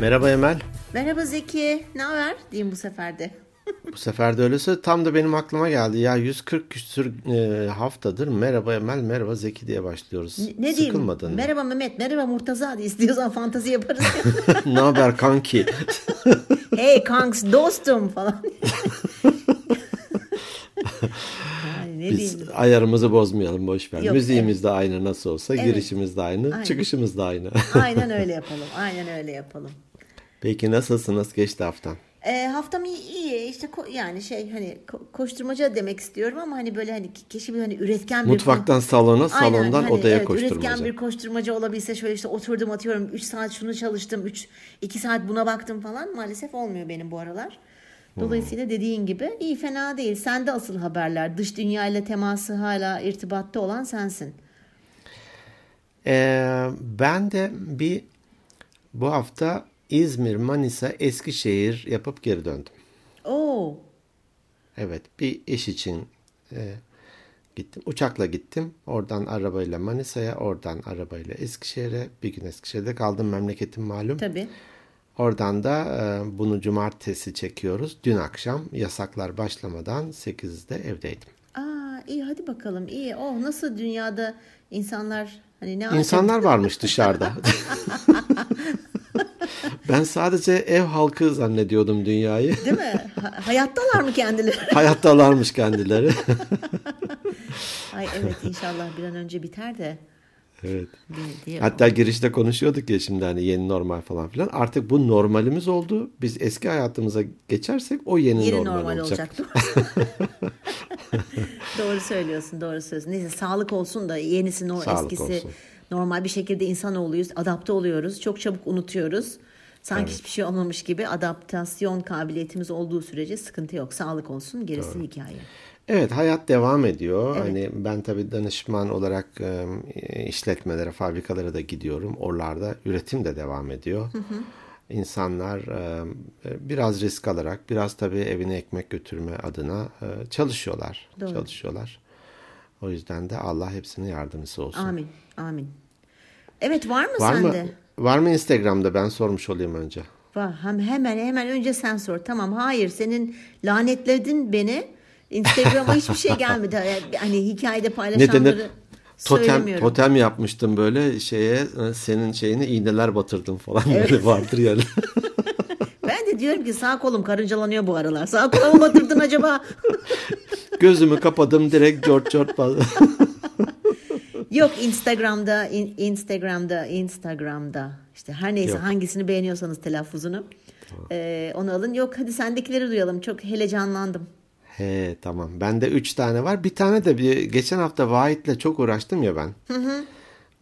Merhaba Emel. Merhaba Zeki. Ne haber? Diyeyim bu sefer de. bu sefer de öyleyse tam da benim aklıma geldi. Ya 140 küsür e, haftadır merhaba Emel, merhaba Zeki diye başlıyoruz. Ne, ne diyeyim? Sıkılmadın mı? Merhaba Mehmet, merhaba Murtaza diye istiyorsan fantazi yaparız. ne haber kanki? hey kanks dostum falan. Ne Biz diyeyim? ayarımızı bozmayalım boş ver. Yok, Müziğimiz de aynı nasıl olsa, Evet. girişimiz de aynı, Aynen. çıkışımız da aynı. Aynen öyle yapalım. Aynen öyle yapalım. Peki nasılsın? Nasıl geçti haftan? E, haftam iyi, iyi. işte ko- yani şey hani ko- koşturmaca demek istiyorum ama hani böyle hani ki- keşke bir hani üretken bir Mutfaktan salona, Aynen, salondan hani odaya evet, koşturmaca. Üretken bir koşturmaca olabilse şöyle işte oturdum atıyorum 3 saat şunu çalıştım 3 2 saat buna baktım falan maalesef olmuyor benim bu aralar. Dolayısıyla dediğin gibi iyi fena değil. Sende asıl haberler. Dış dünyayla teması hala irtibatta olan sensin. Ee, ben de bir bu hafta İzmir, Manisa, Eskişehir yapıp geri döndüm. Oo. Evet, bir iş için e, gittim. Uçakla gittim. Oradan arabayla Manisa'ya, oradan arabayla Eskişehir'e. Bir gün Eskişehir'de kaldım. Memleketim malum. Tabii. Oradan da e, bunu cumartesi çekiyoruz. Dün akşam yasaklar başlamadan 8'de evdeydim. Aa iyi hadi bakalım iyi. Oh nasıl dünyada insanlar hani ne İnsanlar varmış dışarıda. ben sadece ev halkı zannediyordum dünyayı. Değil mi? Ha- hayattalar mı kendileri? Hayattalarmış kendileri. Ay evet inşallah bir an önce biter de. evet. diye- Hatta girişte konuşuyorduk ya şimdi hani yeni normal falan filan. Artık bu normalimiz oldu. Biz eski hayatımıza geçersek o yeni, Yeni normal, normal, olacak. doğru söylüyorsun, doğru söylüyorsun. Neyse sağlık olsun da yenisi no Sağlık eskisi olsun. normal bir şekilde insanoğluyuz. Adapte oluyoruz. Çok çabuk unutuyoruz. Sanki hiçbir şey olmamış gibi adaptasyon kabiliyetimiz olduğu sürece sıkıntı yok. Sağlık olsun, gerisi hikaye. Evet hayat devam ediyor. Hani ben tabii danışman olarak e, işletmelere, fabrikalara da gidiyorum. Oralarda üretim de devam ediyor. İnsanlar e, biraz risk alarak, biraz tabii evine ekmek götürme adına e, çalışıyorlar. Doğru. Çalışıyorlar. O yüzden de Allah hepsine yardımcısı olsun. Amin, amin. Evet var mı Var mı? Var mı Instagram'da? Ben sormuş olayım önce. Var. Hem, hemen hemen önce sen sor. Tamam hayır senin lanetledin beni. Instagram'a hiçbir şey gelmedi. Hani hikayede Ne paylaşanları denir? Totem, totem yapmıştım böyle şeye senin şeyine iğneler batırdım falan böyle vardır yani. Ben de diyorum ki sağ kolum karıncalanıyor bu aralar. Sağ kolumu batırdın acaba? Gözümü kapadım direkt George bas- Yok Instagram'da, in- Instagram'da, Instagram'da. İşte her neyse Yok. hangisini beğeniyorsanız telaffuzunu. Ee, onu alın. Yok hadi sendekileri duyalım. Çok helecanlandım. He tamam. Bende üç tane var. Bir tane de bir geçen hafta Vahit'le çok uğraştım ya ben.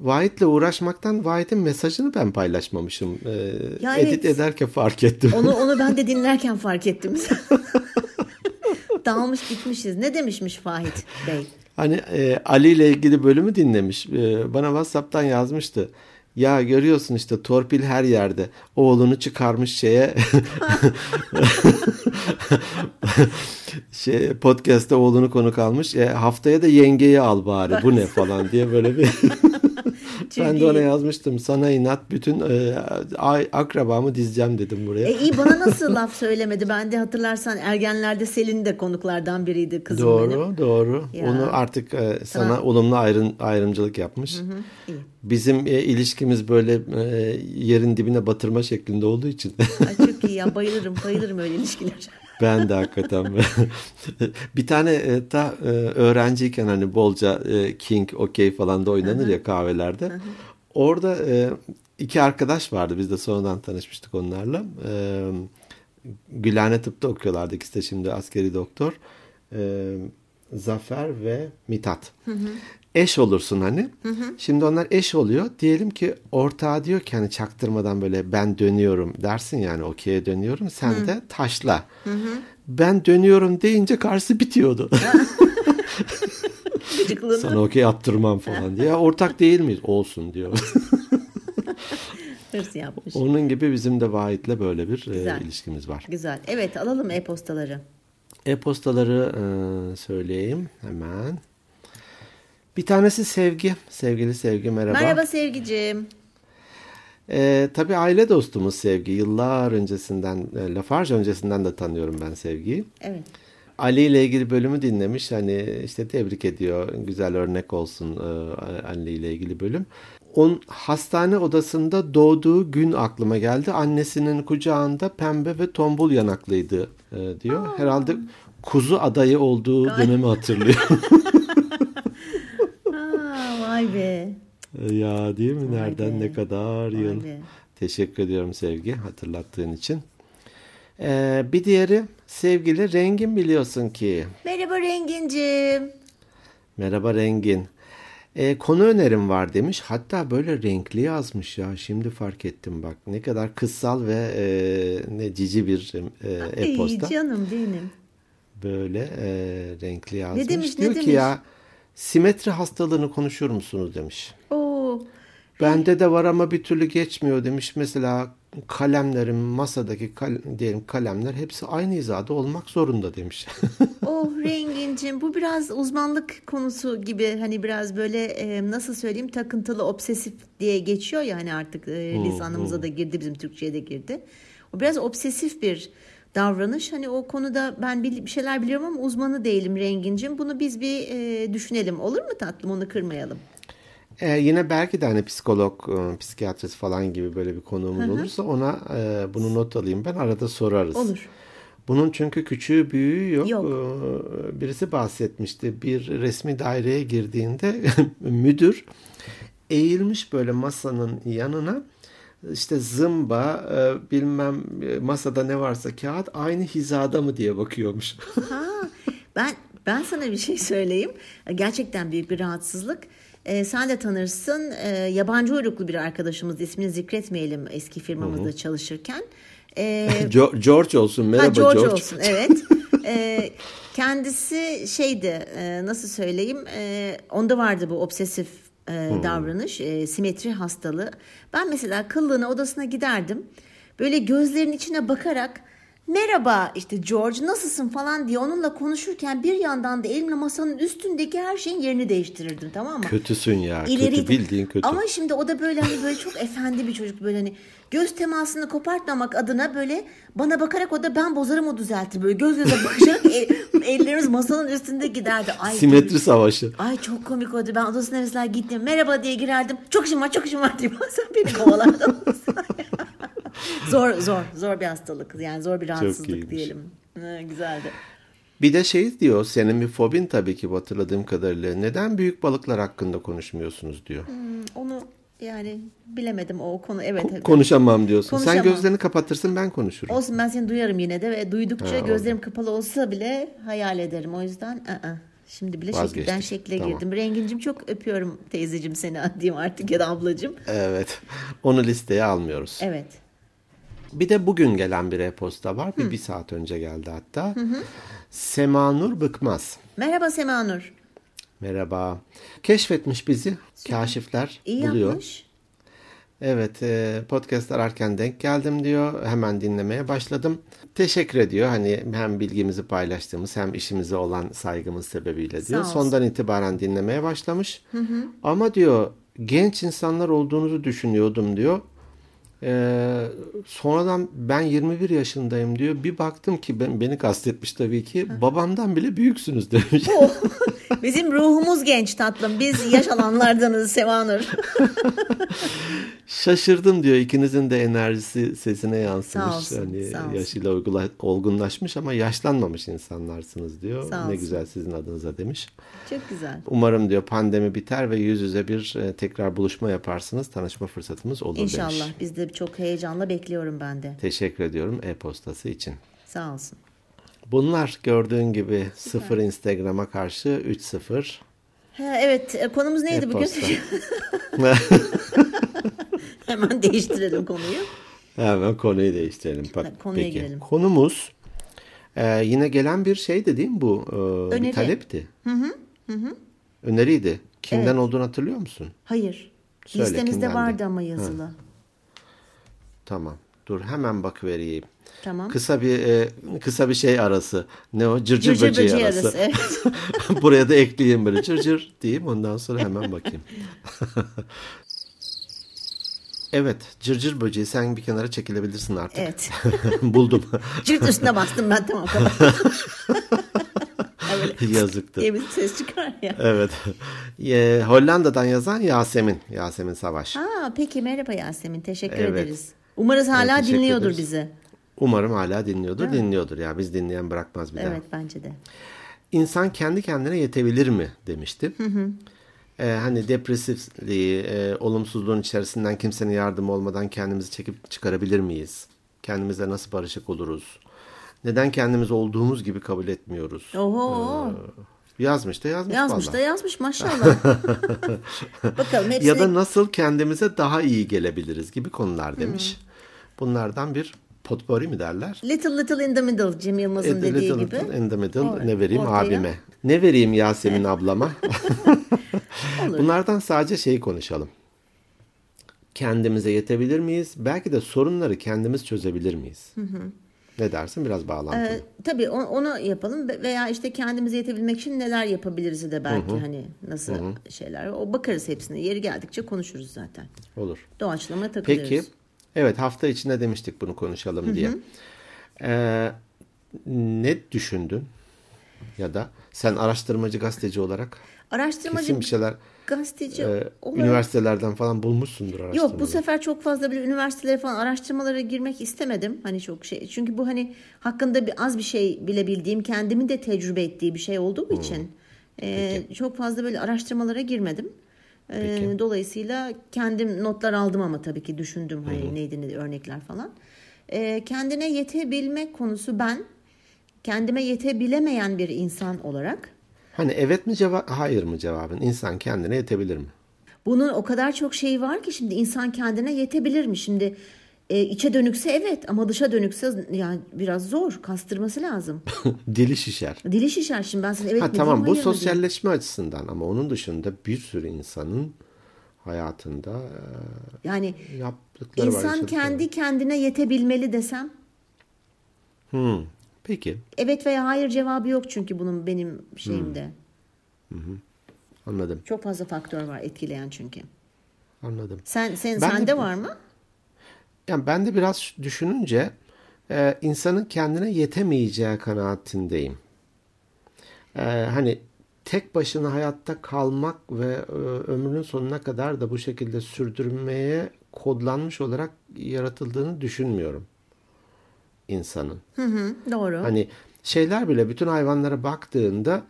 Vahit'le uğraşmaktan Vahit'in mesajını ben paylaşmamışım. Ee, Ya edit evet. ederken fark ettim. Onu onu ben de dinlerken fark ettim. Dağılmış gitmişiz. Ne demişmiş Fahit Bey? Hani e, Ali ile ilgili bölümü dinlemiş. E, bana WhatsApp'tan yazmıştı. Ya görüyorsun işte torpil her yerde. Oğlunu çıkarmış şeye. şey podcast'te oğlunu konuk almış. E, haftaya da yengeyi al bari. Bu ne falan diye böyle bir ben de ona yazmıştım. Sana inat bütün e, akrabamı dizeceğim dedim buraya. E iyi bana nasıl laf söylemedi? Ben de hatırlarsan ergenlerde Selin de konuklardan biriydi kızım Doğru, benim. doğru. Ya. Onu artık e, sana Tamam. olumlu ayrım, ayrımcılık yapmış. iyi. Bizim e, ilişkimiz böyle e, yerin dibine batırma şeklinde olduğu için Ay çok iyi ya bayılırım bayılırım öyle ilişkiler. ben de hakikaten bir tane e, ta e, öğrenciyken hani bolca e, king, okey falan da oynanır ya kahvelerde. Orada iki arkadaş vardı. Biz de sonradan tanışmıştık onlarla. Gülhane Tıp'ta okuyorlardı. İkisi de şimdi askeri doktor. Zafer ve Mithat. Eş olursun hani. Şimdi onlar eş oluyor. Diyelim ki ortağı diyor ki hani çaktırmadan böyle ben dönüyorum dersin yani okey'e dönüyorum. Sen de taşla. Ben dönüyorum deyince karşı bitiyordu. Sana okey attırmam falan diye. Ortak değil miyiz? Olsun diyor. Hırs yapmış. Onun gibi bizim de Vahit'le böyle bir e, Güzel. ilişkimiz var. Güzel. Evet alalım e-postaları. E-postaları e, söyleyeyim hemen. Bir tanesi Sevgi. Sevgili Sevgi merhaba. Merhaba Sevgicim. E, tabii aile dostumuz Sevgi. Yıllar öncesinden, e, Lafarge öncesinden de tanıyorum ben Sevgi'yi. Evet. Ali ile ilgili bölümü dinlemiş. Hani işte tebrik ediyor. Güzel örnek olsun e, Ali ile ilgili bölüm. On hastane odasında doğduğu gün aklıma geldi. Annesinin kucağında pembe ve tombul yanaklıydı e, diyor. Aa. Herhalde kuzu adayı olduğu dönemi hatırlıyor. Vay be. Ya değil mi? Vay Nereden be. ne kadar vay yıl. Be. Teşekkür ediyorum Sevgi hatırlattığın için. Ee, bir diğeri sevgili Rengin biliyorsun ki. Merhaba Rengincim. Merhaba Rengin. Ee, konu önerim var demiş. Hatta böyle renkli yazmış ya. Şimdi fark ettim bak. Ne kadar kıssal ve e, ne cici bir e, e-posta. Ay canım benim. Böyle e, renkli yazmış. Ne demiş, Diyor ne ki demiş? ya simetri hastalığını konuşur musunuz demiş. Oo. Bende de var ama bir türlü geçmiyor demiş. Mesela kalemlerim masadaki kal diyelim kalemler hepsi aynı hizada olmak zorunda demiş. oh rengincim bu biraz uzmanlık konusu gibi hani biraz böyle e, nasıl söyleyeyim takıntılı obsesif diye geçiyor ya hani artık e, lisanımıza da girdi bizim Türkçe'ye de girdi. O biraz obsesif bir davranış. Hani o konuda ben bir şeyler biliyorum ama uzmanı değilim rengincim. Bunu biz bir e, düşünelim olur mu tatlım onu kırmayalım. Ee, yine belki de hani psikolog, e, psikiyatrist falan gibi böyle bir konuğumuz olursa ona e, bunu not alayım ben arada sorarız. Olur. Bunun çünkü küçüğü büyüğü yok. yok. Ee, birisi bahsetmişti. Bir resmi daireye girdiğinde müdür eğilmiş böyle masanın yanına işte zımba e, bilmem e, masada ne varsa kağıt aynı hizada mı diye bakıyormuş. ha, ben ben sana bir şey söyleyeyim. Gerçekten büyük bir rahatsızlık. E, sen de tanırsın. E, yabancı uyruklu bir arkadaşımız ismini zikretmeyelim eski firmamızda Hı-hı. çalışırken. E, George olsun. Merhaba ha, George. George olsun evet. e, kendisi şeydi e, nasıl söyleyeyim e, onda vardı bu obsesif e, hmm. davranış, e, simetri hastalığı. Ben mesela kıllığına odasına giderdim. Böyle gözlerinin içine bakarak merhaba işte George nasılsın falan diye onunla konuşurken bir yandan da elimle masanın üstündeki her şeyin yerini değiştirirdim tamam mı? Kötüsün ya. İleri kötü bildiğin kötü. Ama şimdi o da böyle hani böyle çok efendi bir çocuk böyle hani göz temasını kopartmamak adına böyle bana bakarak o da ben bozarım o düzeltir böyle göz göze bakarak el, ellerimiz masanın üstünde giderdi. Ay, Simetri çok, savaşı. Ay çok komik oldu. Ben odasına mesela gittim merhaba diye girerdim. Çok işim var çok işim var diye sen beni kovalardın. zor zor zor bir hastalık yani zor bir rahatsızlık diyelim. Ha, güzeldi. Bir de şey diyor senin bir fobin tabii ki hatırladığım kadarıyla. Neden büyük balıklar hakkında konuşmuyorsunuz diyor. Hmm, onu yani bilemedim o konu evet. Ko- konuşamam diyorsun. Konuşamam. Sen gözlerini kapatırsın ben konuşurum. Olsun ben seni duyarım yine de ve duydukça ha, gözlerim oldu. kapalı olsa bile hayal ederim. O yüzden ı-ı. Şimdi bile Vazgeçtik. şekilden şekle tamam. girdim. Rengincim çok öpüyorum teyzecim seni diyeyim artık ya da ablacım. Evet. Onu listeye almıyoruz. Evet. Bir de bugün gelen bir e-posta var. Bir, bir saat önce geldi hatta. Hı hı. Semanur Bıkmaz. Merhaba Semanur. Merhaba. Keşfetmiş bizi. Süper. Kaşifler İyi buluyor. Yapmış. Evet e, podcast ararken denk geldim diyor. Hemen dinlemeye başladım. Teşekkür ediyor. Hani hem bilgimizi paylaştığımız hem işimize olan saygımız sebebiyle diyor. Sondan itibaren dinlemeye başlamış. Hı hı. Ama diyor genç insanlar olduğunuzu düşünüyordum diyor. Ee, sonradan ben 21 yaşındayım diyor. Bir baktım ki ben, beni kastetmiş tabii ki. Babamdan bile büyüksünüz demiş. Bizim ruhumuz genç tatlım. Biz yaş alanlardanız Sevanur. Şaşırdım diyor. İkinizin de enerjisi sesine yansımış. Sağ olsun, hani sağ olsun. yaşıyla olgunlaşmış ama yaşlanmamış insanlarsınız diyor. Sağ ne olsun. güzel sizin adınıza demiş. Çok güzel. Umarım diyor pandemi biter ve yüz yüze bir e, tekrar buluşma yaparsınız. Tanışma fırsatımız olur İnşallah. demiş. İnşallah. Biz de çok heyecanla bekliyorum ben de. Teşekkür ediyorum e-postası için. Sağ olsun. Bunlar gördüğün gibi Süper. 0 Instagram'a karşı 3-0. Evet e, konumuz neydi e-posta. bugün? Hemen değiştirelim konuyu. Hemen konuyu değiştirelim. Bak, konuya peki. girelim. Konumuz e, yine gelen bir şeydi değil mi bu? E, Öneri. Bir talepti. Hı hı. hı, hı. Öneriydi. Kimden evet. olduğunu hatırlıyor musun? Hayır. Söyle, Listemizde vardı ama yazılı. Ha. Tamam. Dur hemen bak vereyim. Tamam. Kısa bir e, kısa bir şey arası. Ne o? Cırcır, cırcır böceği, böceği arası. arası evet. Buraya da ekleyeyim böyle cırcır diyeyim ondan sonra hemen bakayım. Evet, cırcır böceği sen bir kenara çekilebilirsin artık. Evet. Buldum. Cırt üstüne bastım ben tamam diye bir ses çıkar ya. Evet. Ee, Hollanda'dan yazan Yasemin. Yasemin Savaş. Aa, peki merhaba Yasemin teşekkür Evet. ederiz. Umarız hala Evet, dinliyordur ederiz. bizi. Umarım hala dinliyordur. Dinliyordur ya. Biz dinleyen bırakmaz bir daha. Evet bence de. İnsan kendi kendine yetebilir mi demişti. Ee, hani depresifliği, e, olumsuzluğun içerisinden kimsenin yardımı olmadan kendimizi çekip çıkarabilir miyiz? Kendimizle nasıl barışık oluruz? Neden kendimizi olduğumuz gibi kabul etmiyoruz? Oho. Yazmış da yazmış, yazmış vallahi. da yazmış maşallah. Bakalım hepsini Ya da nasıl kendimize daha iyi gelebiliriz gibi konular demiş. Bunlardan bir potpourri mi derler? Little Little in the Middle Cem Yılmaz'ın dediği little gibi. in the middle Or- ne vereyim ortaya. abime? Ne vereyim Yasemin ablama? Bunlardan sadece şeyi konuşalım. Kendimize yetebilir miyiz? Belki de sorunları kendimiz çözebilir miyiz? Ne dersin? Biraz bağlantılı. Ee, tabii onu yapalım veya işte kendimize yetebilmek için neler yapabiliriz de belki hani nasıl şeyler. O bakarız hepsine. Yeri geldikçe konuşuruz zaten. Olur. Doğaçlama takılıyoruz. Peki. Evet hafta içinde demiştik bunu konuşalım diye. Ee, ne düşündün? Ya da sen araştırmacı gazeteci olarak Araştırmacı kesin bir şeyler gazeteci e, olarak üniversitelerden falan bulmuşsundur araştırmaları. Yok bu sefer çok fazla bir üniversitelere falan araştırmalara girmek istemedim. Hani çok şey. Çünkü bu hani hakkında bir az bir şey bile bildiğim, kendimin de tecrübe ettiği bir şey olduğu için e, çok fazla böyle araştırmalara girmedim. E, dolayısıyla kendim notlar aldım ama tabii ki düşündüm hani neydi ne örnekler falan. E, kendine yetebilmek konusu ben kendime yetebilemeyen bir insan olarak Hani evet mi cevap, hayır mı cevabın? İnsan kendine yetebilir mi? Bunun o kadar çok şeyi var ki şimdi insan kendine yetebilir mi? Şimdi e, içe dönükse evet ama dışa dönükse yani biraz zor. Kastırması lazım. Dili şişer. Dili şişer şimdi ben sana evet Ha tamam bu mı diyeyim? sosyalleşme açısından ama onun dışında bir sürü insanın hayatında Yani e, yaptıkları var. insan var. kendi kendine yetebilmeli desem Hmm, Peki evet veya hayır cevabı yok çünkü bunun benim şeyimde. anladım Çok fazla faktör var etkileyen çünkü. anladım. Sen sen Ben de- sende var mı? Yani ben de biraz düşününce e, insanın kendine yetemeyeceği kanaatindeyim. E, hani tek başına hayatta kalmak ve e, ömrünün sonuna kadar da bu şekilde sürdürmeye kodlanmış olarak yaratıldığını düşünmüyorum insanın. Hı hı, doğru. Hani şeyler bile bütün hayvanlara baktığında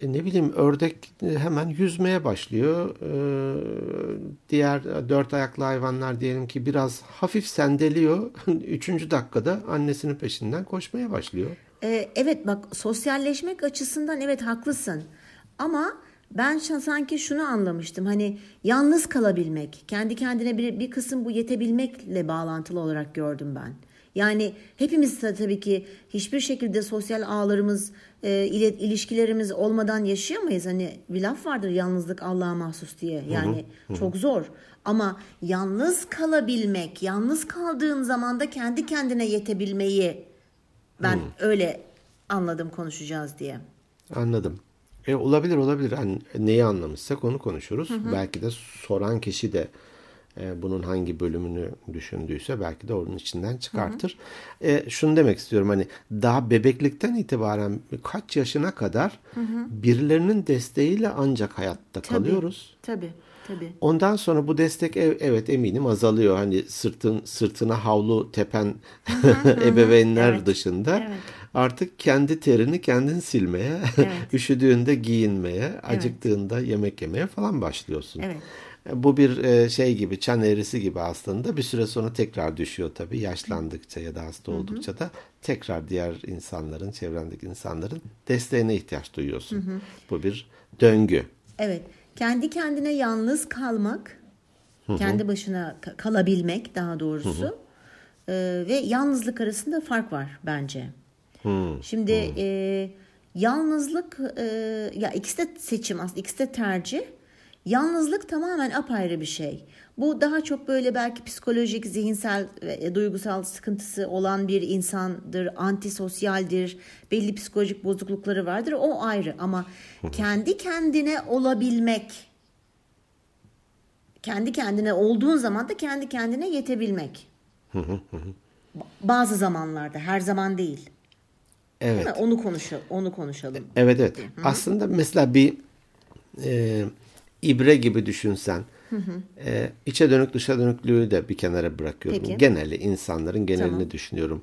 e, ne bileyim ördek e, hemen yüzmeye başlıyor. Ee, diğer dört ayaklı hayvanlar diyelim ki biraz hafif sendeliyor. Üçüncü dakikada annesinin peşinden koşmaya başlıyor. Ee, evet bak sosyalleşmek açısından evet haklısın. Ama ben sanki şunu anlamıştım. Hani yalnız kalabilmek, kendi kendine bir, bir kısım bu yetebilmekle bağlantılı olarak gördüm ben. Yani hepimiz de tabii ki hiçbir şekilde sosyal ağlarımız, e, ile, ilişkilerimiz olmadan yaşayamayız. Hani bir laf vardır yalnızlık Allah'a mahsus diye. Yani çok zor. Ama yalnız kalabilmek, yalnız kaldığın zaman da kendi kendine yetebilmeyi ben öyle anladım konuşacağız diye. Anladım. E, olabilir olabilir. Hani neyi anlamışsak onu konuşuruz. Belki de soran kişi de e, bunun hangi bölümünü düşündüyse belki de onun içinden çıkartır. E, şunu demek istiyorum hani daha bebeklikten itibaren kaç yaşına kadar birilerinin desteğiyle ancak hayatta kalıyoruz. Tabii, tabii. Ondan sonra bu destek ev- evet eminim azalıyor. Hani sırtın sırtına havlu tepen ebeveynler Evet, dışında evet. artık kendi terini kendin silmeye, Evet. üşüdüğünde giyinmeye, acıktığında yemek yemeye falan başlıyorsun. Evet. Bu bir e, şey gibi, çan eğrisi gibi aslında. Bir süre sonra tekrar düşüyor tabii. Yaşlandıkça ya da hasta oldukça da tekrar diğer insanların, çevrendeki insanların desteğine ihtiyaç duyuyorsun. Bu bir döngü. Evet. Kendi kendine yalnız kalmak, kendi başına ka- kalabilmek daha doğrusu e, ve yalnızlık arasında fark var bence. Şimdi e, yalnızlık e, ya ikisi de seçim aslında ikisi de tercih. Yalnızlık tamamen apayrı bir şey. Bu daha çok böyle belki psikolojik, zihinsel ve duygusal sıkıntısı olan bir insandır, antisosyaldir, belli psikolojik bozuklukları vardır. O ayrı ama kendi kendine olabilmek, kendi kendine olduğun zaman da kendi kendine yetebilmek. Bazı zamanlarda, her zaman değil. Evet. Değil mi? Onu konuşalım. Onu konuşalım. Evet evet. Aslında mesela bir e, ibre gibi düşünsen e, içe dönük dışa dönüklüğü de bir kenara bırakıyorum. Peki. Geneli insanların genelini Tamam. düşünüyorum.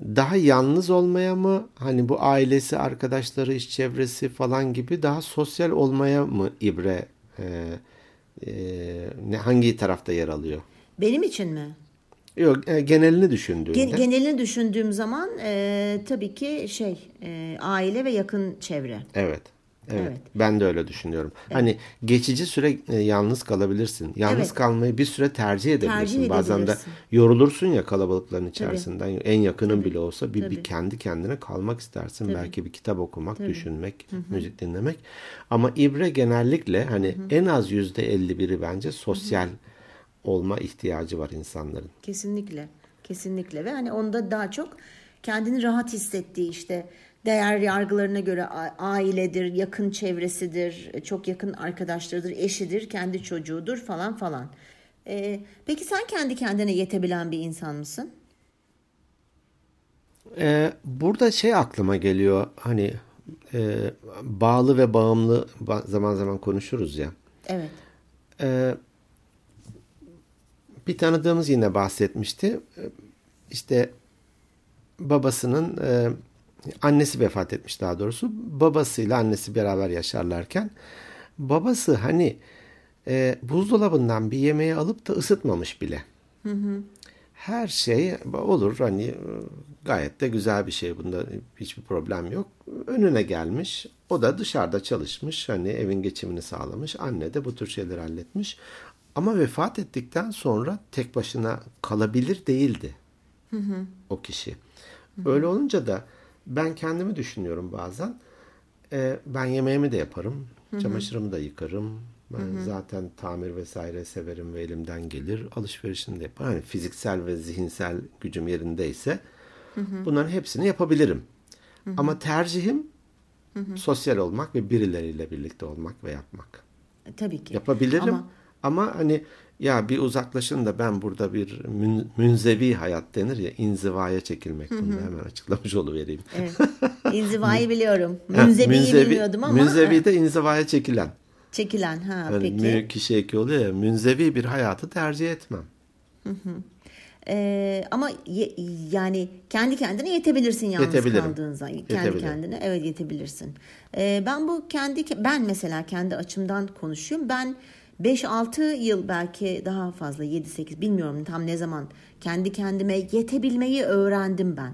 Daha yalnız olmaya mı hani bu ailesi, arkadaşları, iş çevresi falan gibi daha sosyal olmaya mı ibre e, e, ne hangi tarafta yer alıyor? Benim için mi? Yok e, genelini düşündüğünde. Gen- genelini düşündüğüm zaman e, tabii ki şey e, aile ve yakın çevre. Evet. Evet. Evet. Ben de öyle düşünüyorum. Hani geçici süre e, yalnız kalabilirsin. Yalnız Evet. kalmayı bir süre tercih edebilirsin. Tercih Bazen de yorulursun ya kalabalıkların içerisinden. En yakının bile olsa bir, bir Tabii. kendi kendine kalmak istersin. Belki bir kitap okumak, düşünmek, müzik dinlemek. Ama ibre genellikle hani en az yüzde elli biri bence sosyal olma ihtiyacı var insanların. Kesinlikle. Kesinlikle ve hani onda daha çok kendini rahat hissettiği işte değer yargılarına göre ailedir, yakın çevresidir, çok yakın arkadaşlarıdır, eşidir, kendi çocuğudur falan falan. Ee, peki sen kendi kendine yetebilen bir insan mısın? Ee, burada şey aklıma geliyor hani e, bağlı ve bağımlı ba- zaman zaman konuşuruz ya. Evet. Ee, bir tanıdığımız yine bahsetmişti. Ee, İşte babasının e, annesi vefat etmiş daha doğrusu. Babasıyla annesi beraber yaşarlarken babası hani e, buzdolabından bir yemeği alıp da ısıtmamış bile. Her şey olur hani gayet de güzel bir şey bunda hiçbir problem yok. Önüne gelmiş o da dışarıda çalışmış hani evin geçimini sağlamış anne de bu tür şeyleri halletmiş. Ama vefat ettikten sonra tek başına kalabilir değildi o kişi. Öyle olunca da ben kendimi düşünüyorum bazen. E, ben yemeğimi de yaparım. Çamaşırımı da yıkarım. Ben zaten tamir vesaire severim ve elimden gelir. Alışverişini de yaparım. Hani fiziksel ve zihinsel gücüm yerindeyse bunların hepsini yapabilirim. Ama tercihim sosyal olmak ve birileriyle birlikte olmak ve yapmak. E, Tabii ki. Yapabilirim ama, Ama hani ya bir uzaklaşın da ben burada bir mün- münzevi hayat denir ya inzivaya çekilmek. Bunu hemen açıklamış oluvereyim. evet. İnzivayı biliyorum. Münzeviyi münzevi- bilmiyordum ama Münzevi de inzivaya çekilen. çekilen ha Yani peki. mü kişi eki oluyor ya münzevi bir hayatı tercih etmem. Ee, ama ye- yani kendi kendine yetebilirsin yalnız Yetebilirim. kaldığın zaman. Kendi kendine evet yetebilirsin. Ee, ben bu kendi ben mesela kendi açımdan konuşuyorum. Ben 5-6 yıl belki daha fazla 7-8 bilmiyorum tam ne zaman kendi kendime yetebilmeyi öğrendim ben.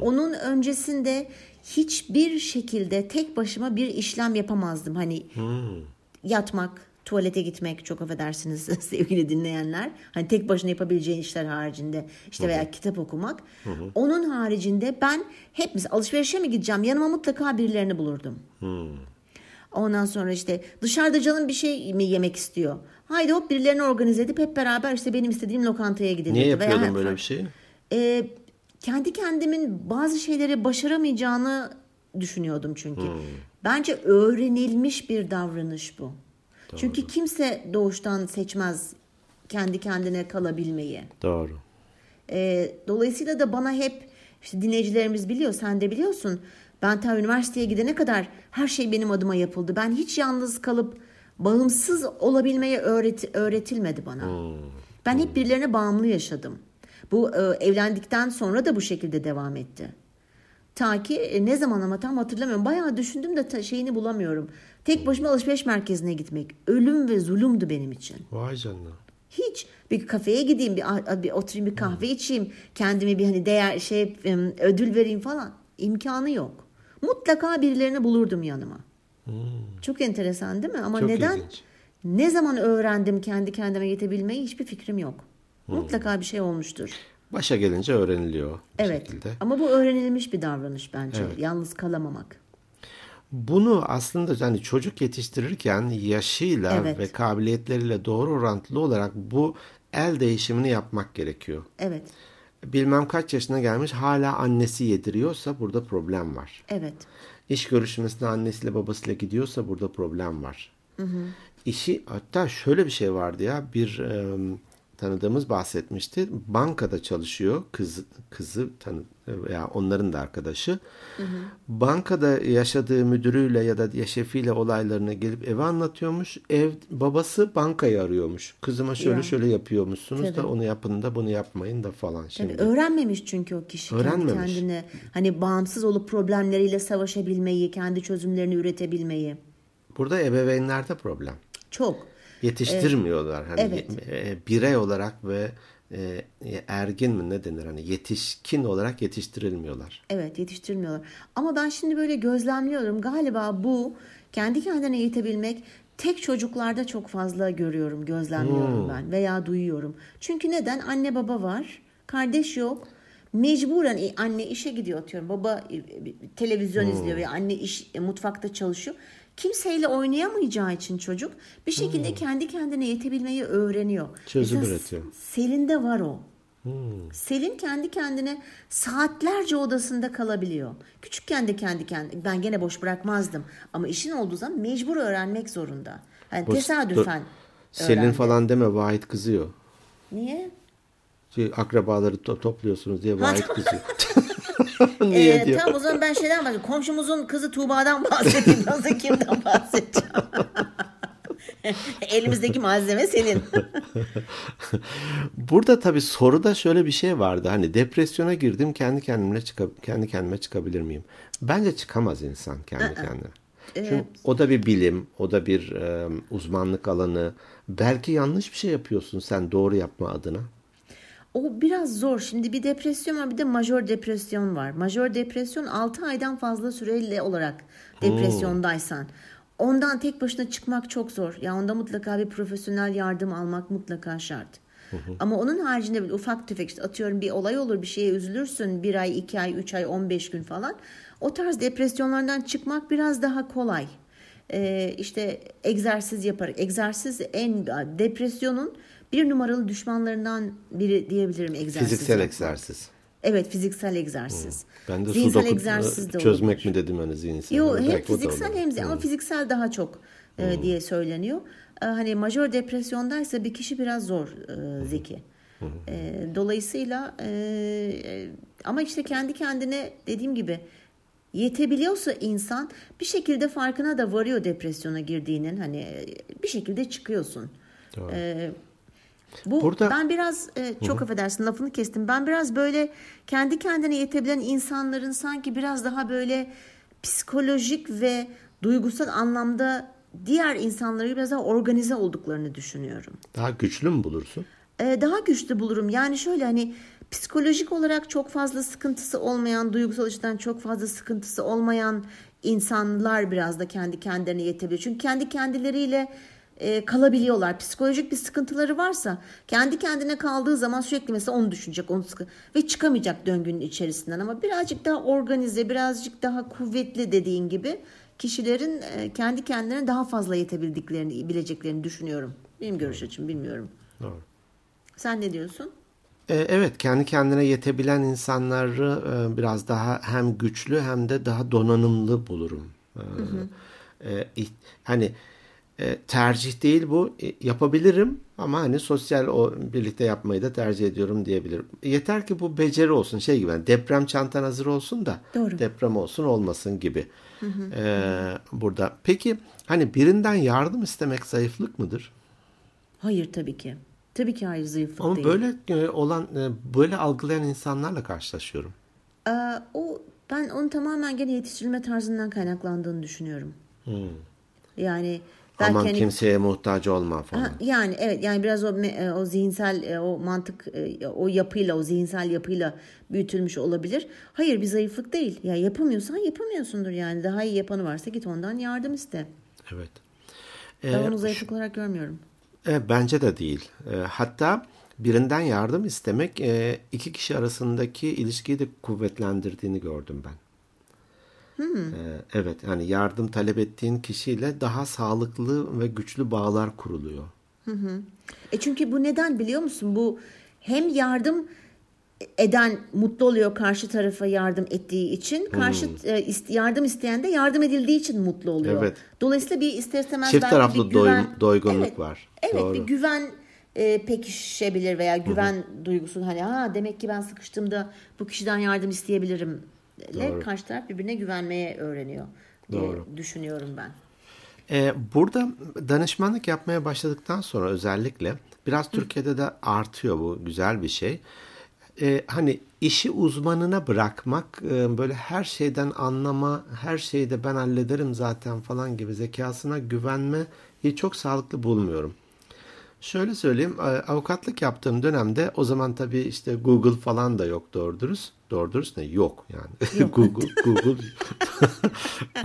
Onun öncesinde hiçbir şekilde tek başıma bir işlem yapamazdım. Hani yatmak, tuvalete gitmek çok affedersiniz sevgili dinleyenler. Hani tek başına yapabileceğin işler haricinde işte veya kitap okumak. Onun haricinde ben hep mesela alışverişe mi gideceğim yanıma mutlaka birilerini bulurdum. Ondan sonra işte dışarıda canım bir şey mi yemek istiyor. Haydi hop birilerini organize edip hep beraber işte benim istediğim lokantaya gidelim. Niye yapıyordun böyle bir şeyi? Ee, kendi kendimin bazı şeyleri başaramayacağını düşünüyordum çünkü. Bence öğrenilmiş bir davranış bu. Çünkü kimse doğuştan seçmez kendi kendine kalabilmeyi. Doğru. Ee, dolayısıyla da bana hep işte dinleyicilerimiz biliyor, sen de biliyorsun. Ben ta üniversiteye gidene kadar her şey benim adıma yapıldı. Ben hiç yalnız kalıp bağımsız olabilmeye öğret öğretilmedi bana. Ben hep birilerine bağımlı yaşadım. Bu e, evlendikten sonra da bu şekilde devam etti. Ta ki e, ne zaman ama tam hatırlamıyorum. Bayağı düşündüm de ta- şeyini bulamıyorum. Tek başıma alışveriş merkezine gitmek ölüm ve zulümdü benim için. Vay canına. Hiç bir kafeye gideyim, bir, bir oturayım, bir kahve içeyim, kendime bir hani değer şey ödül vereyim falan imkanı yok. Mutlaka birilerini bulurdum yanıma. Çok enteresan değil mi? Ama Çok neden? ilginç. Ne zaman öğrendim kendi kendime yetebilmeyi hiçbir fikrim yok. Mutlaka bir şey olmuştur. Başa gelince öğreniliyor Evet. şekilde. Ama bu öğrenilmiş bir davranış bence. Yalnız kalamamak. Bunu aslında hani çocuk yetiştirirken yaşıyla Evet. ve kabiliyetleriyle doğru orantılı olarak bu el değişimini yapmak gerekiyor. Evet. Bilmem kaç yaşına gelmiş hala annesi yediriyorsa burada problem var. Evet. İş görüşmesine annesiyle babasıyla gidiyorsa burada problem var. işi hatta şöyle bir şey vardı ya bir e, tanıdığımız bahsetmişti. Bankada çalışıyor kız kızı tanı veya onların da arkadaşı. Hı hı. Bankada yaşadığı müdürüyle ya da şefiyle olaylarını gelip eve anlatıyormuş. Ev babası bankayı arıyormuş. Kızıma şöyle ya. şöyle yapıyormuşsunuz Tabii. da onu yapın da bunu yapmayın da falan şimdi. Tabii, öğrenmemiş çünkü o kişi Öğrenmemiş. kendine hani bağımsız olup problemleriyle savaşabilmeyi, kendi çözümlerini üretebilmeyi. Burada ebeveynlerde problem. Çok. Yetiştirmiyorlar. Hani evet. E, birey olarak ve e, ergin mi ne denir hani yetişkin olarak yetiştirilmiyorlar. Evet yetiştirilmiyorlar. Ama ben şimdi böyle gözlemliyorum galiba bu kendi kendine yetebilmek tek çocuklarda çok fazla görüyorum, gözlemliyorum hmm. ben veya duyuyorum. Çünkü neden? Anne baba var, kardeş yok. Mecburen anne işe gidiyor atıyorum. Baba e, televizyon hmm. izliyor veya anne iş mutfakta çalışıyor kimseyle oynayamayacağı için çocuk bir şekilde hmm. kendi kendine yetebilmeyi öğreniyor. Çözüm Mesela üretiyor. Selin'de var o. Hmm. Selin kendi kendine saatlerce odasında kalabiliyor. Küçükken de kendi kendine ben gene boş bırakmazdım ama işin olduğu zaman mecbur öğrenmek zorunda. Yani boş, tesadüfen. Selin öğrendi. falan deme Vahit kızıyor. Niye? Şey, akrabaları to- topluyorsunuz diye Vahit kızıyor. Niye ee, diyor. Tamam o zaman ben şeyden bahsedeyim. Komşumuzun kızı Tuğba'dan bahsedeyim. Nasıl kimden bahsedeceğim? Elimizdeki malzeme senin. Burada tabii soruda şöyle bir şey vardı. Hani depresyona girdim kendi kendime çıkab kendi kendime çıkabilir miyim? Bence çıkamaz insan kendi kendine. Evet. Çünkü o da bir bilim, o da bir e, uzmanlık alanı. Belki yanlış bir şey yapıyorsun sen doğru yapma adına. O biraz zor. Şimdi bir depresyon var bir de majör depresyon var. Majör depresyon 6 aydan fazla süreli olarak depresyondaysan. Ondan tek başına çıkmak çok zor. Ya onda mutlaka bir profesyonel yardım almak mutlaka şart. Ama onun haricinde bir ufak tefek işte atıyorum bir olay olur bir şeye üzülürsün bir ay iki ay üç ay on beş gün falan. O tarz depresyonlardan çıkmak biraz daha kolay. Ee, işte egzersiz yaparak egzersiz en depresyonun bir numaralı düşmanlarından biri diyebilirim egzersiz. Fiziksel yapmak. egzersiz. Evet fiziksel egzersiz. Hmm. Ben de zihinsel egzersiz de çözmek olur. mi dedim hani zihinsel. Yok hem fiziksel hem hmm. ama fiziksel daha çok e, hmm. diye söyleniyor. E, hani majör depresyondaysa bir kişi biraz zor e, Zeki. Hmm. E, dolayısıyla e, e, ama işte kendi kendine dediğim gibi yetebiliyorsa insan bir şekilde farkına da varıyor depresyona girdiğinin hani e, bir şekilde çıkıyorsun. Doğru. E, bu Burada... ben biraz e, çok Hı-hı. affedersin lafını kestim. Ben biraz böyle kendi kendine yetebilen insanların sanki biraz daha böyle psikolojik ve duygusal anlamda diğer insanları biraz daha organize olduklarını düşünüyorum. Daha güçlü mü bulursun? Ee, daha güçlü bulurum. Yani şöyle hani psikolojik olarak çok fazla sıkıntısı olmayan, duygusal açıdan çok fazla sıkıntısı olmayan insanlar biraz da kendi kendilerine yetebiliyor. Çünkü kendi kendileriyle e, kalabiliyorlar. Psikolojik bir sıkıntıları varsa kendi kendine kaldığı zaman sürekli mesela onu düşünecek, onu sıkı ve çıkamayacak döngünün içerisinden ama birazcık daha organize, birazcık daha kuvvetli dediğin gibi kişilerin e, kendi kendine daha fazla yetebildiklerini, bileceklerini düşünüyorum. Benim görüş açım bilmiyorum. Doğru. Sen ne diyorsun? E, evet kendi kendine yetebilen insanları biraz daha hem güçlü hem de daha donanımlı bulurum. Hı hı. Hani e, tercih değil bu. E, yapabilirim ama hani sosyal o birlikte yapmayı da tercih ediyorum diyebilirim. Yeter ki bu beceri olsun. Şey gibi yani deprem çantan hazır olsun da Doğru. deprem olsun olmasın gibi. Hı hı. Ee, burada. Peki hani birinden yardım istemek zayıflık mıdır? Hayır tabii ki. Tabii ki hayır zayıflık Ama değil. böyle e, olan e, böyle algılayan insanlarla karşılaşıyorum. Ee, o ben onu tamamen gene yetiştirilme tarzından kaynaklandığını düşünüyorum. Hmm. Yani Belki Aman hani, kimseye muhtaç olma falan. yani evet yani biraz o e, o zihinsel e, o mantık e, o yapıyla o zihinsel yapıyla büyütülmüş olabilir. Hayır bir zayıflık değil. Ya yapamıyorsan yapamıyorsundur yani. Daha iyi yapanı varsa git ondan yardım iste. Evet. Ben ee, onu zayıflık olarak görmüyorum. E, bence de değil. E, hatta birinden yardım istemek e, iki kişi arasındaki ilişkiyi de kuvvetlendirdiğini gördüm ben. Hmm. Evet yani yardım talep ettiğin kişiyle daha sağlıklı ve güçlü bağlar kuruluyor. Hı hı. E çünkü bu neden biliyor musun? Bu hem yardım eden mutlu oluyor karşı tarafa yardım ettiği için. Karşı Hmm. e, yardım isteyen de yardım edildiği için mutlu oluyor. Evet. Dolayısıyla bir ister istemez Çift taraflı bir güven, doygunluk evet, var. Evet Doğru. bir güven e, pekişebilir veya güven duygusu hani ha demek ki ben sıkıştığımda bu kişiden yardım isteyebilirim. Doğru. karşı taraf birbirine güvenmeye öğreniyor diye Doğru. düşünüyorum ben. Ee, burada danışmanlık yapmaya başladıktan sonra özellikle biraz Türkiye'de de artıyor bu güzel bir şey. Ee, hani işi uzmanına bırakmak, e, böyle her şeyden anlama, her şeyi de ben hallederim zaten falan gibi zekasına güvenmeyi çok sağlıklı bulmuyorum. Şöyle söyleyeyim, avukatlık yaptığım dönemde o zaman tabii işte Google falan da yok doğru dürüst. Doğru dürüst ne? Yok yani. Google, Google,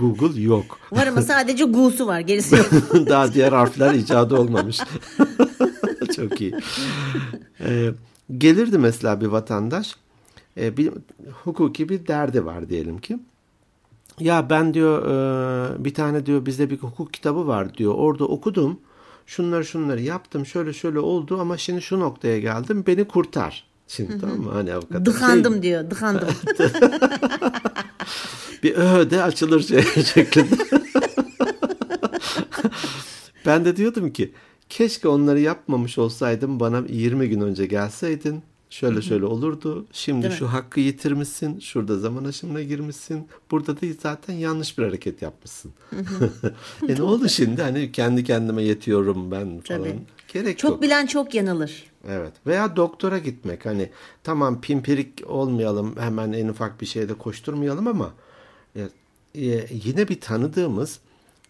Google yok. Var ama sadece gu'su var gerisi yok. Daha diğer harfler icadı olmamış. Çok iyi. Ee, gelirdi mesela bir vatandaş. e, bir hukuki bir derdi var diyelim ki. Ya ben diyor e, bir tane diyor bizde bir hukuk kitabı var diyor. Orada okudum. Şunları şunları yaptım. Şöyle şöyle oldu ama şimdi şu noktaya geldim. Beni kurtar. Şimdi tamam mı? Hani avukat. dıkandım diyor dıkandım. bir öde açılır şey, şeklinde. ben de diyordum ki keşke onları yapmamış olsaydım bana 20 gün önce gelseydin şöyle şöyle olurdu. Şimdi Değil mi? şu hakkı yitirmişsin. Şurada zaman aşımına girmişsin. Burada da zaten yanlış bir hareket yapmışsın. e ne oldu şimdi? Hani kendi kendime yetiyorum ben falan. Tabii. Gerek çok yok. bilen çok yanılır. Evet. Veya doktora gitmek. Hani tamam pimpirik olmayalım. Hemen en ufak bir şeyde koşturmayalım ama e, e, yine bir tanıdığımız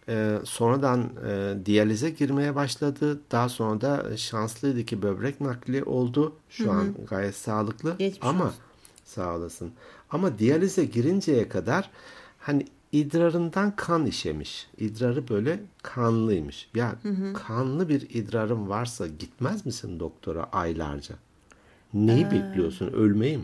e, sonradan e, diyalize girmeye başladı. Daha sonra da şanslıydı ki böbrek nakli oldu. Şu an gayet sağlıklı. Geçmiş ama olsun. sağ olasın. Ama diyalize girinceye kadar hani idrarından kan işemiş. İdrarı böyle kanlıymış. Ya kanlı bir idrarın varsa gitmez misin doktora aylarca? Neyi bekliyorsun? Ölmeyi mi?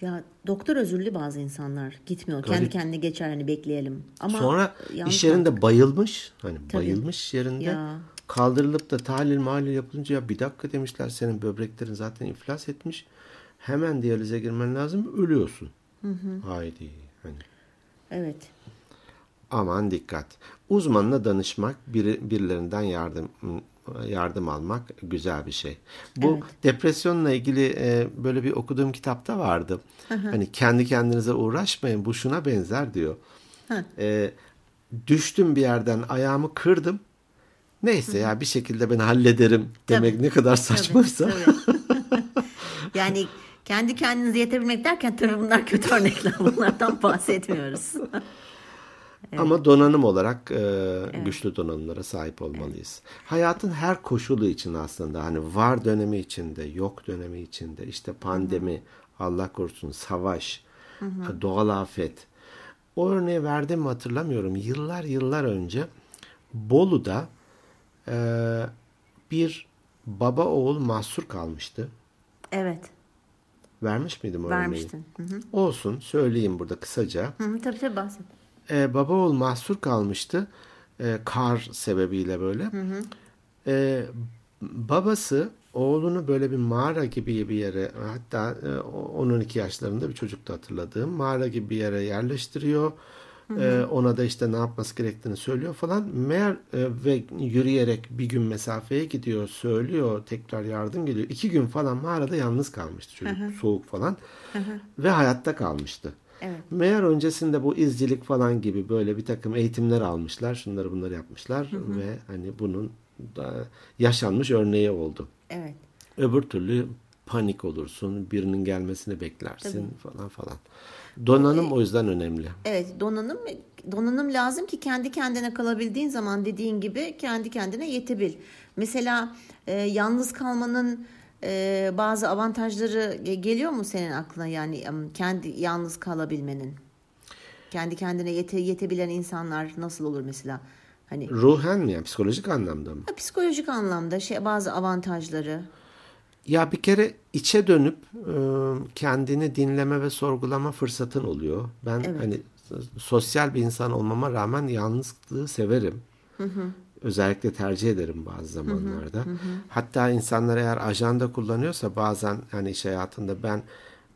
Ya doktor özürlü bazı insanlar gitmiyor. Kendi Garip. kendine geçer hani bekleyelim. Ama Sonra iş yerinde bayılmış. Hani Tabii. bayılmış yerinde. Ya. Kaldırılıp da tahlil malil yapılınca ya bir dakika demişler senin böbreklerin zaten iflas etmiş. Hemen diyalize girmen lazım. Ölüyorsun. Haydi. Hani Evet. Aman dikkat. Uzmanına danışmak, biri, birilerinden yardım yardım almak güzel bir şey. Bu Evet. depresyonla ilgili e, böyle bir okuduğum kitapta vardı. Hani kendi kendinize uğraşmayın. Bu şuna benzer diyor. Hı. E, düştüm bir yerden ayağımı kırdım. Neyse ya bir şekilde ben hallederim demek ne kadar saçmaysa. Tabii, tabii. yani kendi kendinize yetebilmek derken tabii bunlar kötü örnekler. Bunlardan bahsetmiyoruz. Ama donanım olarak e, güçlü donanımlara sahip olmalıyız. Hayatın her koşulu için aslında hani var dönemi içinde, yok dönemi içinde, işte pandemi, Allah korusun savaş, doğal afet. O örneği verdim mi hatırlamıyorum. Yıllar yıllar önce Bolu'da e, bir baba oğul mahsur kalmıştı. evet. Vermiş miydim o örneği? Vermiştin. Hı hı. Olsun söyleyeyim burada kısaca. Hı hı, tabii tabii bahset. e, baba oğul mahsur kalmıştı. E, kar sebebiyle böyle. E, babası oğlunu böyle bir mağara gibi bir yere hatta e, 10-12 yaşlarında bir çocuktu hatırladığım mağara gibi bir yere yerleştiriyor. E, ona da işte ne yapması gerektiğini söylüyor falan. Meğer e, ve yürüyerek bir gün mesafeye gidiyor, söylüyor, tekrar yardım geliyor. İki gün falan mağarada yalnız kalmıştı çocuk. Soğuk falan. Ve hayatta kalmıştı. Evet. Meğer öncesinde bu izcilik falan gibi böyle bir takım eğitimler almışlar. Şunları bunları yapmışlar ve hani bunun da yaşanmış örneği oldu. Evet. Öbür türlü panik olursun, birinin gelmesini beklersin falan falan. Donanım o yüzden önemli. Evet donanım donanım lazım ki kendi kendine kalabildiğin zaman dediğin gibi kendi kendine yetebil. Mesela e, yalnız kalmanın e, bazı avantajları ge- geliyor mu senin aklına yani kendi yalnız kalabilmenin? Kendi kendine yete, yetebilen insanlar nasıl olur mesela? Hani Ruhen mi yani psikolojik anlamda mı? psikolojik anlamda şey bazı avantajları. Ya bir kere içe dönüp e, kendini dinleme ve sorgulama fırsatın oluyor. Ben Evet. hani sosyal bir insan olmama rağmen yalnızlığı severim. özellikle tercih ederim bazı zamanlarda. Hatta insanlar eğer ajanda kullanıyorsa bazen hani iş hayatında ben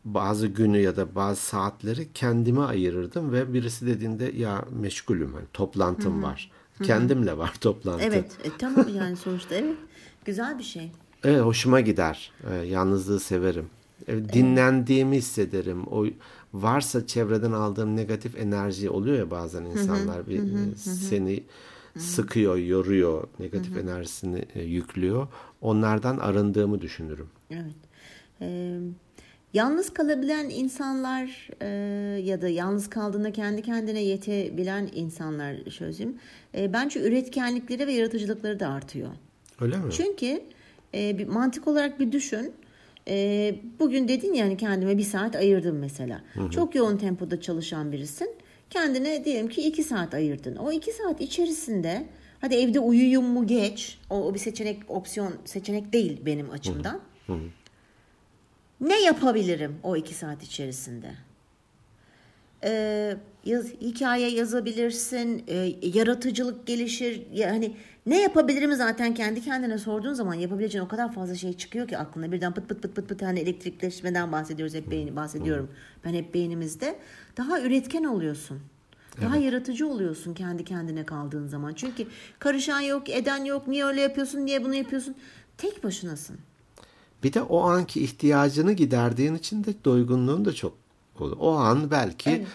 bazı günü ya da bazı saatleri kendime ayırırdım ve birisi dediğinde ya meşgulüm hani toplantım var. Kendimle var toplantı. Evet e, tamam yani sonuçta evet güzel bir şey. Evet hoşuma gider. Ee, yalnızlığı severim. Ee, dinlendiğimi hissederim. O varsa çevreden aldığım negatif enerji oluyor ya bazen insanlar bir seni sıkıyor, yoruyor, negatif enerjisini e, yüklüyor. Onlardan arındığımı düşünürüm. Evet. Ee, yalnız kalabilen insanlar e, ya da yalnız kaldığında kendi kendine yetebilen insanlar çözüm. E, bence üretkenlikleri ve yaratıcılıkları da artıyor. Öyle mi? Çünkü e, bir mantık olarak bir düşün. E, bugün dedin yani kendime bir saat ayırdım mesela. Çok yoğun tempoda çalışan birisin. Kendine diyelim ki iki saat ayırdın. O iki saat içerisinde hadi evde uyuyayım mu geç. O, o bir seçenek opsiyon seçenek değil benim açımdan. Ne yapabilirim o iki saat içerisinde? Ee, yaz, hikaye yazabilirsin, e, yaratıcılık gelişir. Yani ne yapabilirim zaten kendi kendine sorduğun zaman yapabileceğin o kadar fazla şey çıkıyor ki aklına. Birden pıt pıt pıt pıt pıt hani elektrikleşmeden bahsediyoruz hep beyni bahsediyorum. Ben hep beynimizde. Daha üretken oluyorsun. Daha yaratıcı oluyorsun kendi kendine kaldığın zaman. Çünkü karışan yok, eden yok. Niye öyle yapıyorsun, niye bunu yapıyorsun? Tek başınasın. Bir de o anki ihtiyacını giderdiğin için de doygunluğun da çok oluyor. O an belki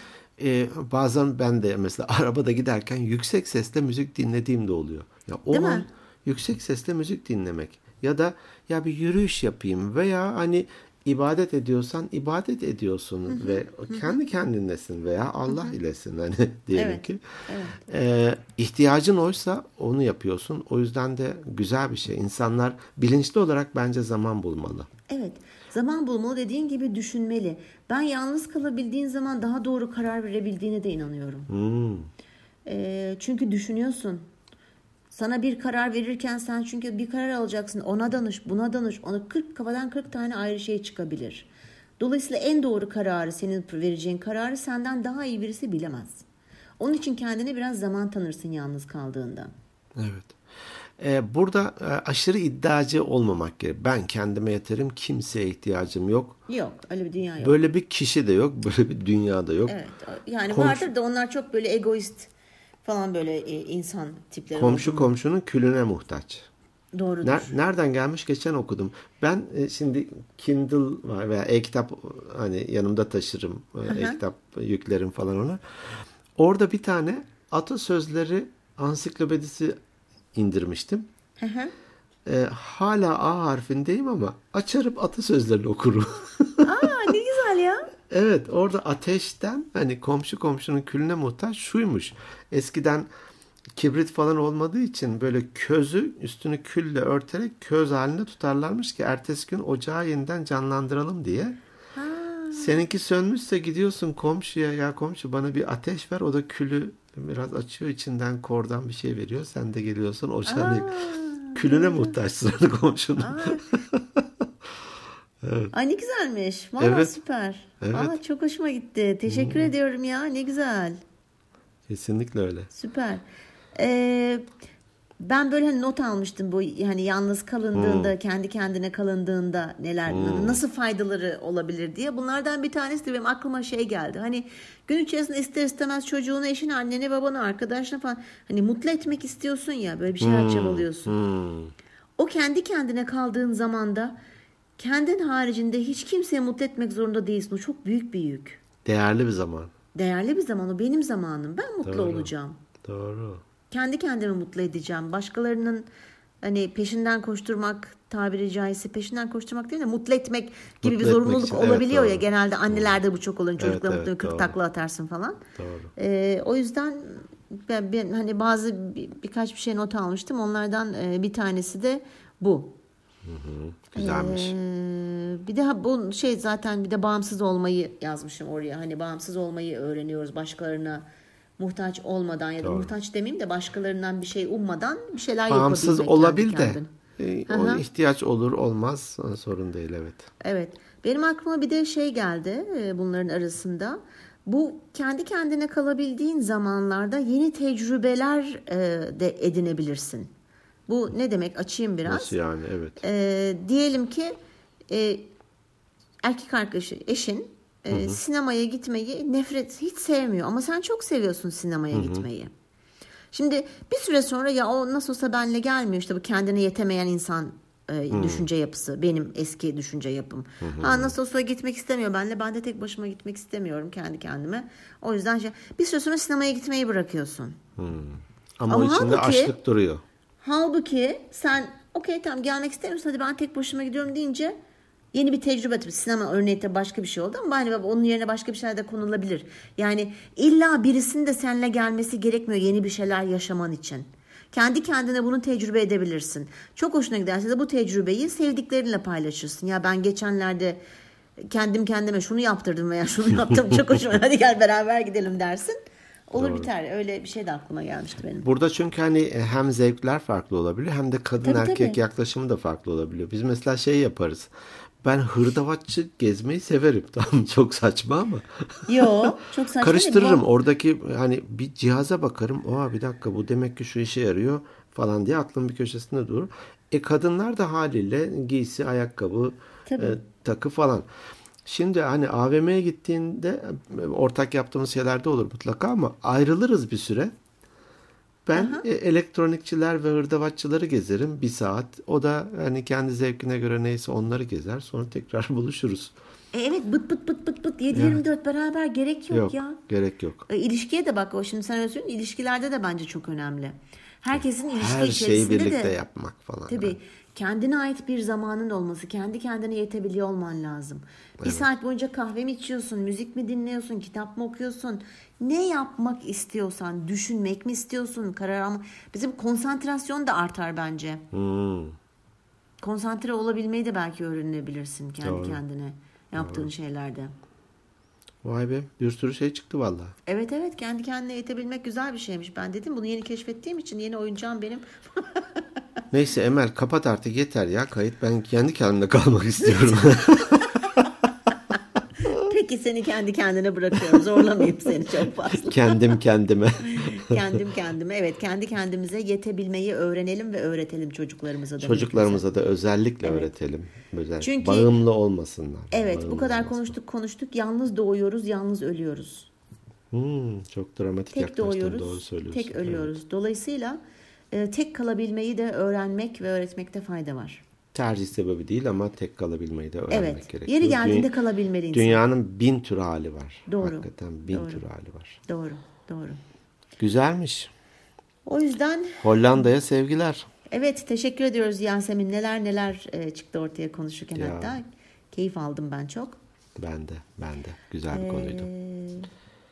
e, bazen ben de mesela arabada giderken yüksek sesle müzik dinlediğim de oluyor. Ya o Değil an mi? yüksek sesle müzik dinlemek ya da ya bir yürüyüş yapayım veya hani ibadet ediyorsan ibadet ediyorsun ve kendi kendinlesin veya Allah ilesin hani diyelim Evet, ki. Ee, ihtiyacın oysa onu yapıyorsun. O yüzden de güzel bir şey. İnsanlar bilinçli olarak bence zaman bulmalı. Evet. Zaman bulmalı dediğin gibi düşünmeli. Ben yalnız kalabildiğin zaman daha doğru karar verebildiğine de inanıyorum. Hmm. Ee, çünkü düşünüyorsun. Sana bir karar verirken sen çünkü bir karar alacaksın. Ona danış, buna danış. Ona 40 kafadan 40 tane ayrı şey çıkabilir. Dolayısıyla en doğru kararı, senin vereceğin kararı senden daha iyi birisi bilemez. Onun için kendine biraz zaman tanırsın yalnız kaldığında. Evet. Ee, burada e, aşırı iddiacı olmamak gerek. Ben kendime yeterim, kimseye ihtiyacım yok. Yok, öyle bir dünya yok. Böyle bir kişi de yok, böyle bir dünya da yok. Evet. Yani Komşu- vardır da onlar çok böyle egoist falan böyle e, insan tipleri. Komşu olduğunu- komşunun külüne muhtaç. Doğrudur. Ner- nereden gelmiş geçen okudum. Ben e, şimdi Kindle var veya e-kitap hani yanımda taşırım. E, E-kitap yüklerim falan ona. Orada bir tane atasözleri ansiklopedisi indirmiştim. Hı hı. E, hala A harfindeyim ama açarım atasözlerini okurum. Aa ne güzel ya. Evet orada ateşten hani komşu komşunun külüne muhtaç şuymuş. Eskiden kibrit falan olmadığı için böyle közü üstünü külle örterek köz halinde tutarlarmış ki ertesi gün ocağı yeniden canlandıralım diye. Seninki sönmüşse gidiyorsun komşuya ya komşu bana bir ateş ver o da külü biraz açıyor içinden kordan bir şey veriyor. Sen de geliyorsun ocağını külüne muhtaçsın komşunun. Ay ne güzelmiş. Valla Evet. süper. Evet. Aa, çok hoşuma gitti. Teşekkür ediyorum ya. Ne güzel. Kesinlikle öyle. Süper. Ee, ben böyle hani not almıştım bu hani yalnız kalındığında, kendi kendine kalındığında neler nasıl faydaları olabilir diye. Bunlardan bir tanesi de benim aklıma şey geldi. Hani gün içerisinde ister istemez çocuğunu, eşini, anneni, babanı, arkadaşını falan hani mutlu etmek istiyorsun ya böyle bir şeyler çabalıyorsun. Hmm. O kendi kendine kaldığın zaman da kendin haricinde hiç kimseyi mutlu etmek zorunda değilsin. O çok büyük bir yük. Değerli bir zaman. Değerli bir zaman o benim zamanım. Ben mutlu Doğru. olacağım. Doğru. Kendi kendimi mutlu edeceğim. Başkalarının hani peşinden koşturmak tabiri caizse peşinden koşturmak değil de mutlu etmek gibi Mutlu bir zorunluluk için, evet, olabiliyor ya doğru. genelde annelerde bu çok olur. Çocukla Evet, mutlu evet, 40 doğru. takla atarsın falan. Doğru. Ee, o yüzden ben, ben hani bazı bir- birkaç bir şey not almıştım. Onlardan e, bir tanesi de bu. Güzelmiş. Ee, bir de bu şey zaten bir de bağımsız olmayı yazmışım oraya. Hani bağımsız olmayı öğreniyoruz başkalarına muhtaç olmadan ya da Doğru. muhtaç demeyeyim de başkalarından bir şey ummadan bir şeyler Bağımsız olabil de e, o ihtiyaç olur olmaz sorun değil evet. Evet. Benim aklıma bir de şey geldi e, bunların arasında. Bu kendi kendine kalabildiğin zamanlarda yeni tecrübeler e, de edinebilirsin. Bu ne demek? Açayım biraz. Nasıl yani? Evet. E, diyelim ki e, erkek arkadaşı, eşin e, sinemaya gitmeyi nefret, hiç sevmiyor. Ama sen çok seviyorsun sinemaya gitmeyi. Şimdi bir süre sonra ya o nasıl olsa benle gelmiyor işte bu kendine yetemeyen insan e, düşünce yapısı benim eski düşünce yapım. Ha nasıl olsa gitmek istemiyor benle ben de tek başıma gitmek istemiyorum kendi kendime. O yüzden şey, bir süre sonra sinemaya gitmeyi bırakıyorsun. Ama, Ama o içinde halbuki- açlık duruyor. Halbuki sen okey tamam gelmek istemiyorsun hadi ben tek başıma gidiyorum deyince yeni bir tecrübe tabii sinema örneği de başka bir şey oldu ama hani onun yerine başka bir şeyler de konulabilir. Yani illa birisinin de seninle gelmesi gerekmiyor yeni bir şeyler yaşaman için. Kendi kendine bunu tecrübe edebilirsin. Çok hoşuna giderse de bu tecrübeyi sevdiklerinle paylaşırsın. Ya ben geçenlerde kendim kendime şunu yaptırdım veya şunu yaptım çok hoşuma hadi gel beraber gidelim dersin. Olur biter. Öyle bir şey de aklıma gelmişti benim. Burada çünkü hani e, hem zevkler farklı olabiliyor hem de kadın Tabii, erkek tabii. yaklaşımı da farklı olabiliyor. Biz mesela şey yaparız. Ben hırdavatçı gezmeyi severim. Tamam çok saçma ama. Yo çok saçma. Karıştırırım. Oradaki hani bir cihaza bakarım. Oha bir dakika bu demek ki şu işe yarıyor falan diye aklım bir köşesinde durur. E kadınlar da haliyle giysi, ayakkabı, Tabii. e, takı falan. Şimdi hani AVM'ye gittiğinde ortak yaptığımız şeyler de olur mutlaka ama ayrılırız bir süre. Ben e, elektronikçiler ve hırdavatçıları gezerim bir saat. O da hani kendi zevkine göre neyse onları gezer. Sonra tekrar buluşuruz. E, evet bıt bıt bıt bıt bıt 7-24 beraber gerek yok, Yok, ya. gerek yok. E, ilişkiye de bak o şimdi sen söylüyorsun ilişkilerde de bence çok önemli. Herkesin ilişki Her şeyi birlikte de yapmak falan. tabii kendine ait bir zamanın olması, kendi kendine yetebiliyor olman lazım. Bir saat boyunca kahve mi içiyorsun, müzik mi dinliyorsun, kitap mı okuyorsun? Ne yapmak istiyorsan, düşünmek mi istiyorsun, karar alma. Bizim konsantrasyon da artar bence. Hmm. Konsantre olabilmeyi de belki öğrenebilirsin kendi Doğru. kendine yaptığın şeylerde. Vay be bir sürü şey çıktı valla. Evet evet kendi kendine yetebilmek güzel bir şeymiş. Ben dedim bunu yeni keşfettiğim için yeni oyuncağım benim. Neyse Emel kapat artık yeter ya kayıt. Ben kendi kendime kalmak istiyorum. Peki seni kendi kendine bırakıyorum. Zorlamayayım seni çok fazla. Kendim kendime. Kendim kendime evet kendi kendimize yetebilmeyi öğrenelim ve öğretelim çocuklarımıza da. Çocuklarımıza da özellikle öğretelim. Böyle Çünkü- bağımlı olmasınlar. Evet bu Bağımlı kadar olmasınlar. konuştuk konuştuk. Yalnız doğuyoruz, yalnız ölüyoruz. Hmm, çok dramatik Tek yaklaştın doğuyoruz, doğru söylüyorsun. tek ölüyoruz. Dolayısıyla e, tek kalabilmeyi de öğrenmek ve öğretmekte fayda var. Tercih sebebi değil ama tek kalabilmeyi de öğrenmek Evet. gerekiyor. Yeri geldiğinde Dü- kalabilmeli insan. Dünyanın bin tür hali var. Doğru. Hakikaten bin Doğru. tür hali var. Doğru, doğru. Güzelmiş. O yüzden Hollanda'ya sevgiler. evet teşekkür ediyoruz Yasemin. Neler neler e, çıktı ortaya konuşurken Ya. hatta. Keyif aldım ben çok. Ben de, ben de. Güzel bir konuydu. Ee,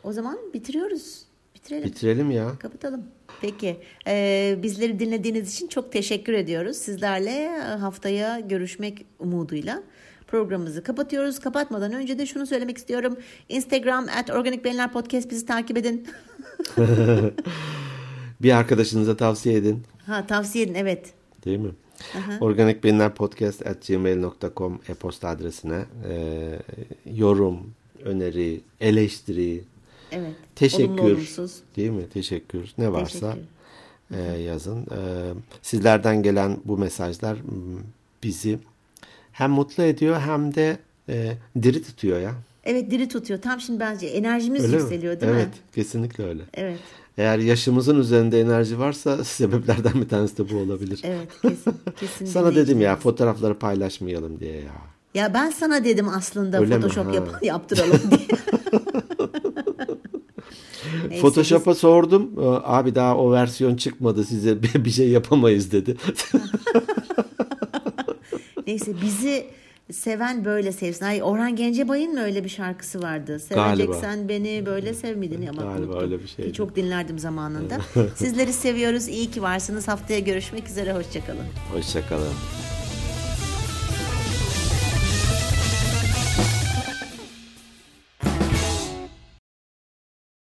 o zaman bitiriyoruz. Bitirelim. Bitirelim ya. Kapatalım. Peki. Ee, bizleri dinlediğiniz için çok teşekkür ediyoruz. Sizlerle haftaya görüşmek umuduyla programımızı kapatıyoruz. Kapatmadan önce de şunu söylemek istiyorum. Instagram at Organik Beyinler Podcast bizi takip edin. Bir arkadaşınıza tavsiye edin. Ha tavsiye edin evet. Değil mi? Organik Beyinler Podcast at gmail.com e-posta adresine e, yorum, öneri, eleştiri, Evet. Olumlu teşekkür olumsuz. değil mi? Teşekkür. Ne varsa Teşekkür. e, yazın. E, sizlerden gelen bu mesajlar bizi hem mutlu ediyor hem de e, diri tutuyor ya. Evet diri tutuyor. Tam şimdi bence enerjimiz Öyle mi? yükseliyor değil evet, mi? kesinlikle öyle. Evet. Eğer yaşımızın üzerinde enerji varsa sebeplerden bir tanesi de bu olabilir. Evet kesin. kesin Sana dedim ya fotoğrafları paylaşmayalım diye ya. Ya ben sana dedim aslında Öyle mi? Photoshop yap- yaptıralım diye. Neyse, Photoshop'a sordum. Ee, Abi daha o versiyon çıkmadı size bir şey yapamayız dedi. Neyse bizi seven böyle sevsin. Ay Orhan Gencebay'ın mı öyle bir şarkısı vardı? Seveceksen beni böyle sev miydin? Ama Galiba unuttum. öyle bir. Ki Çok dinlerdim zamanında. Sizleri seviyoruz. İyi ki varsınız. Haftaya görüşmek üzere. Hoşçakalın. Hoşçakalın.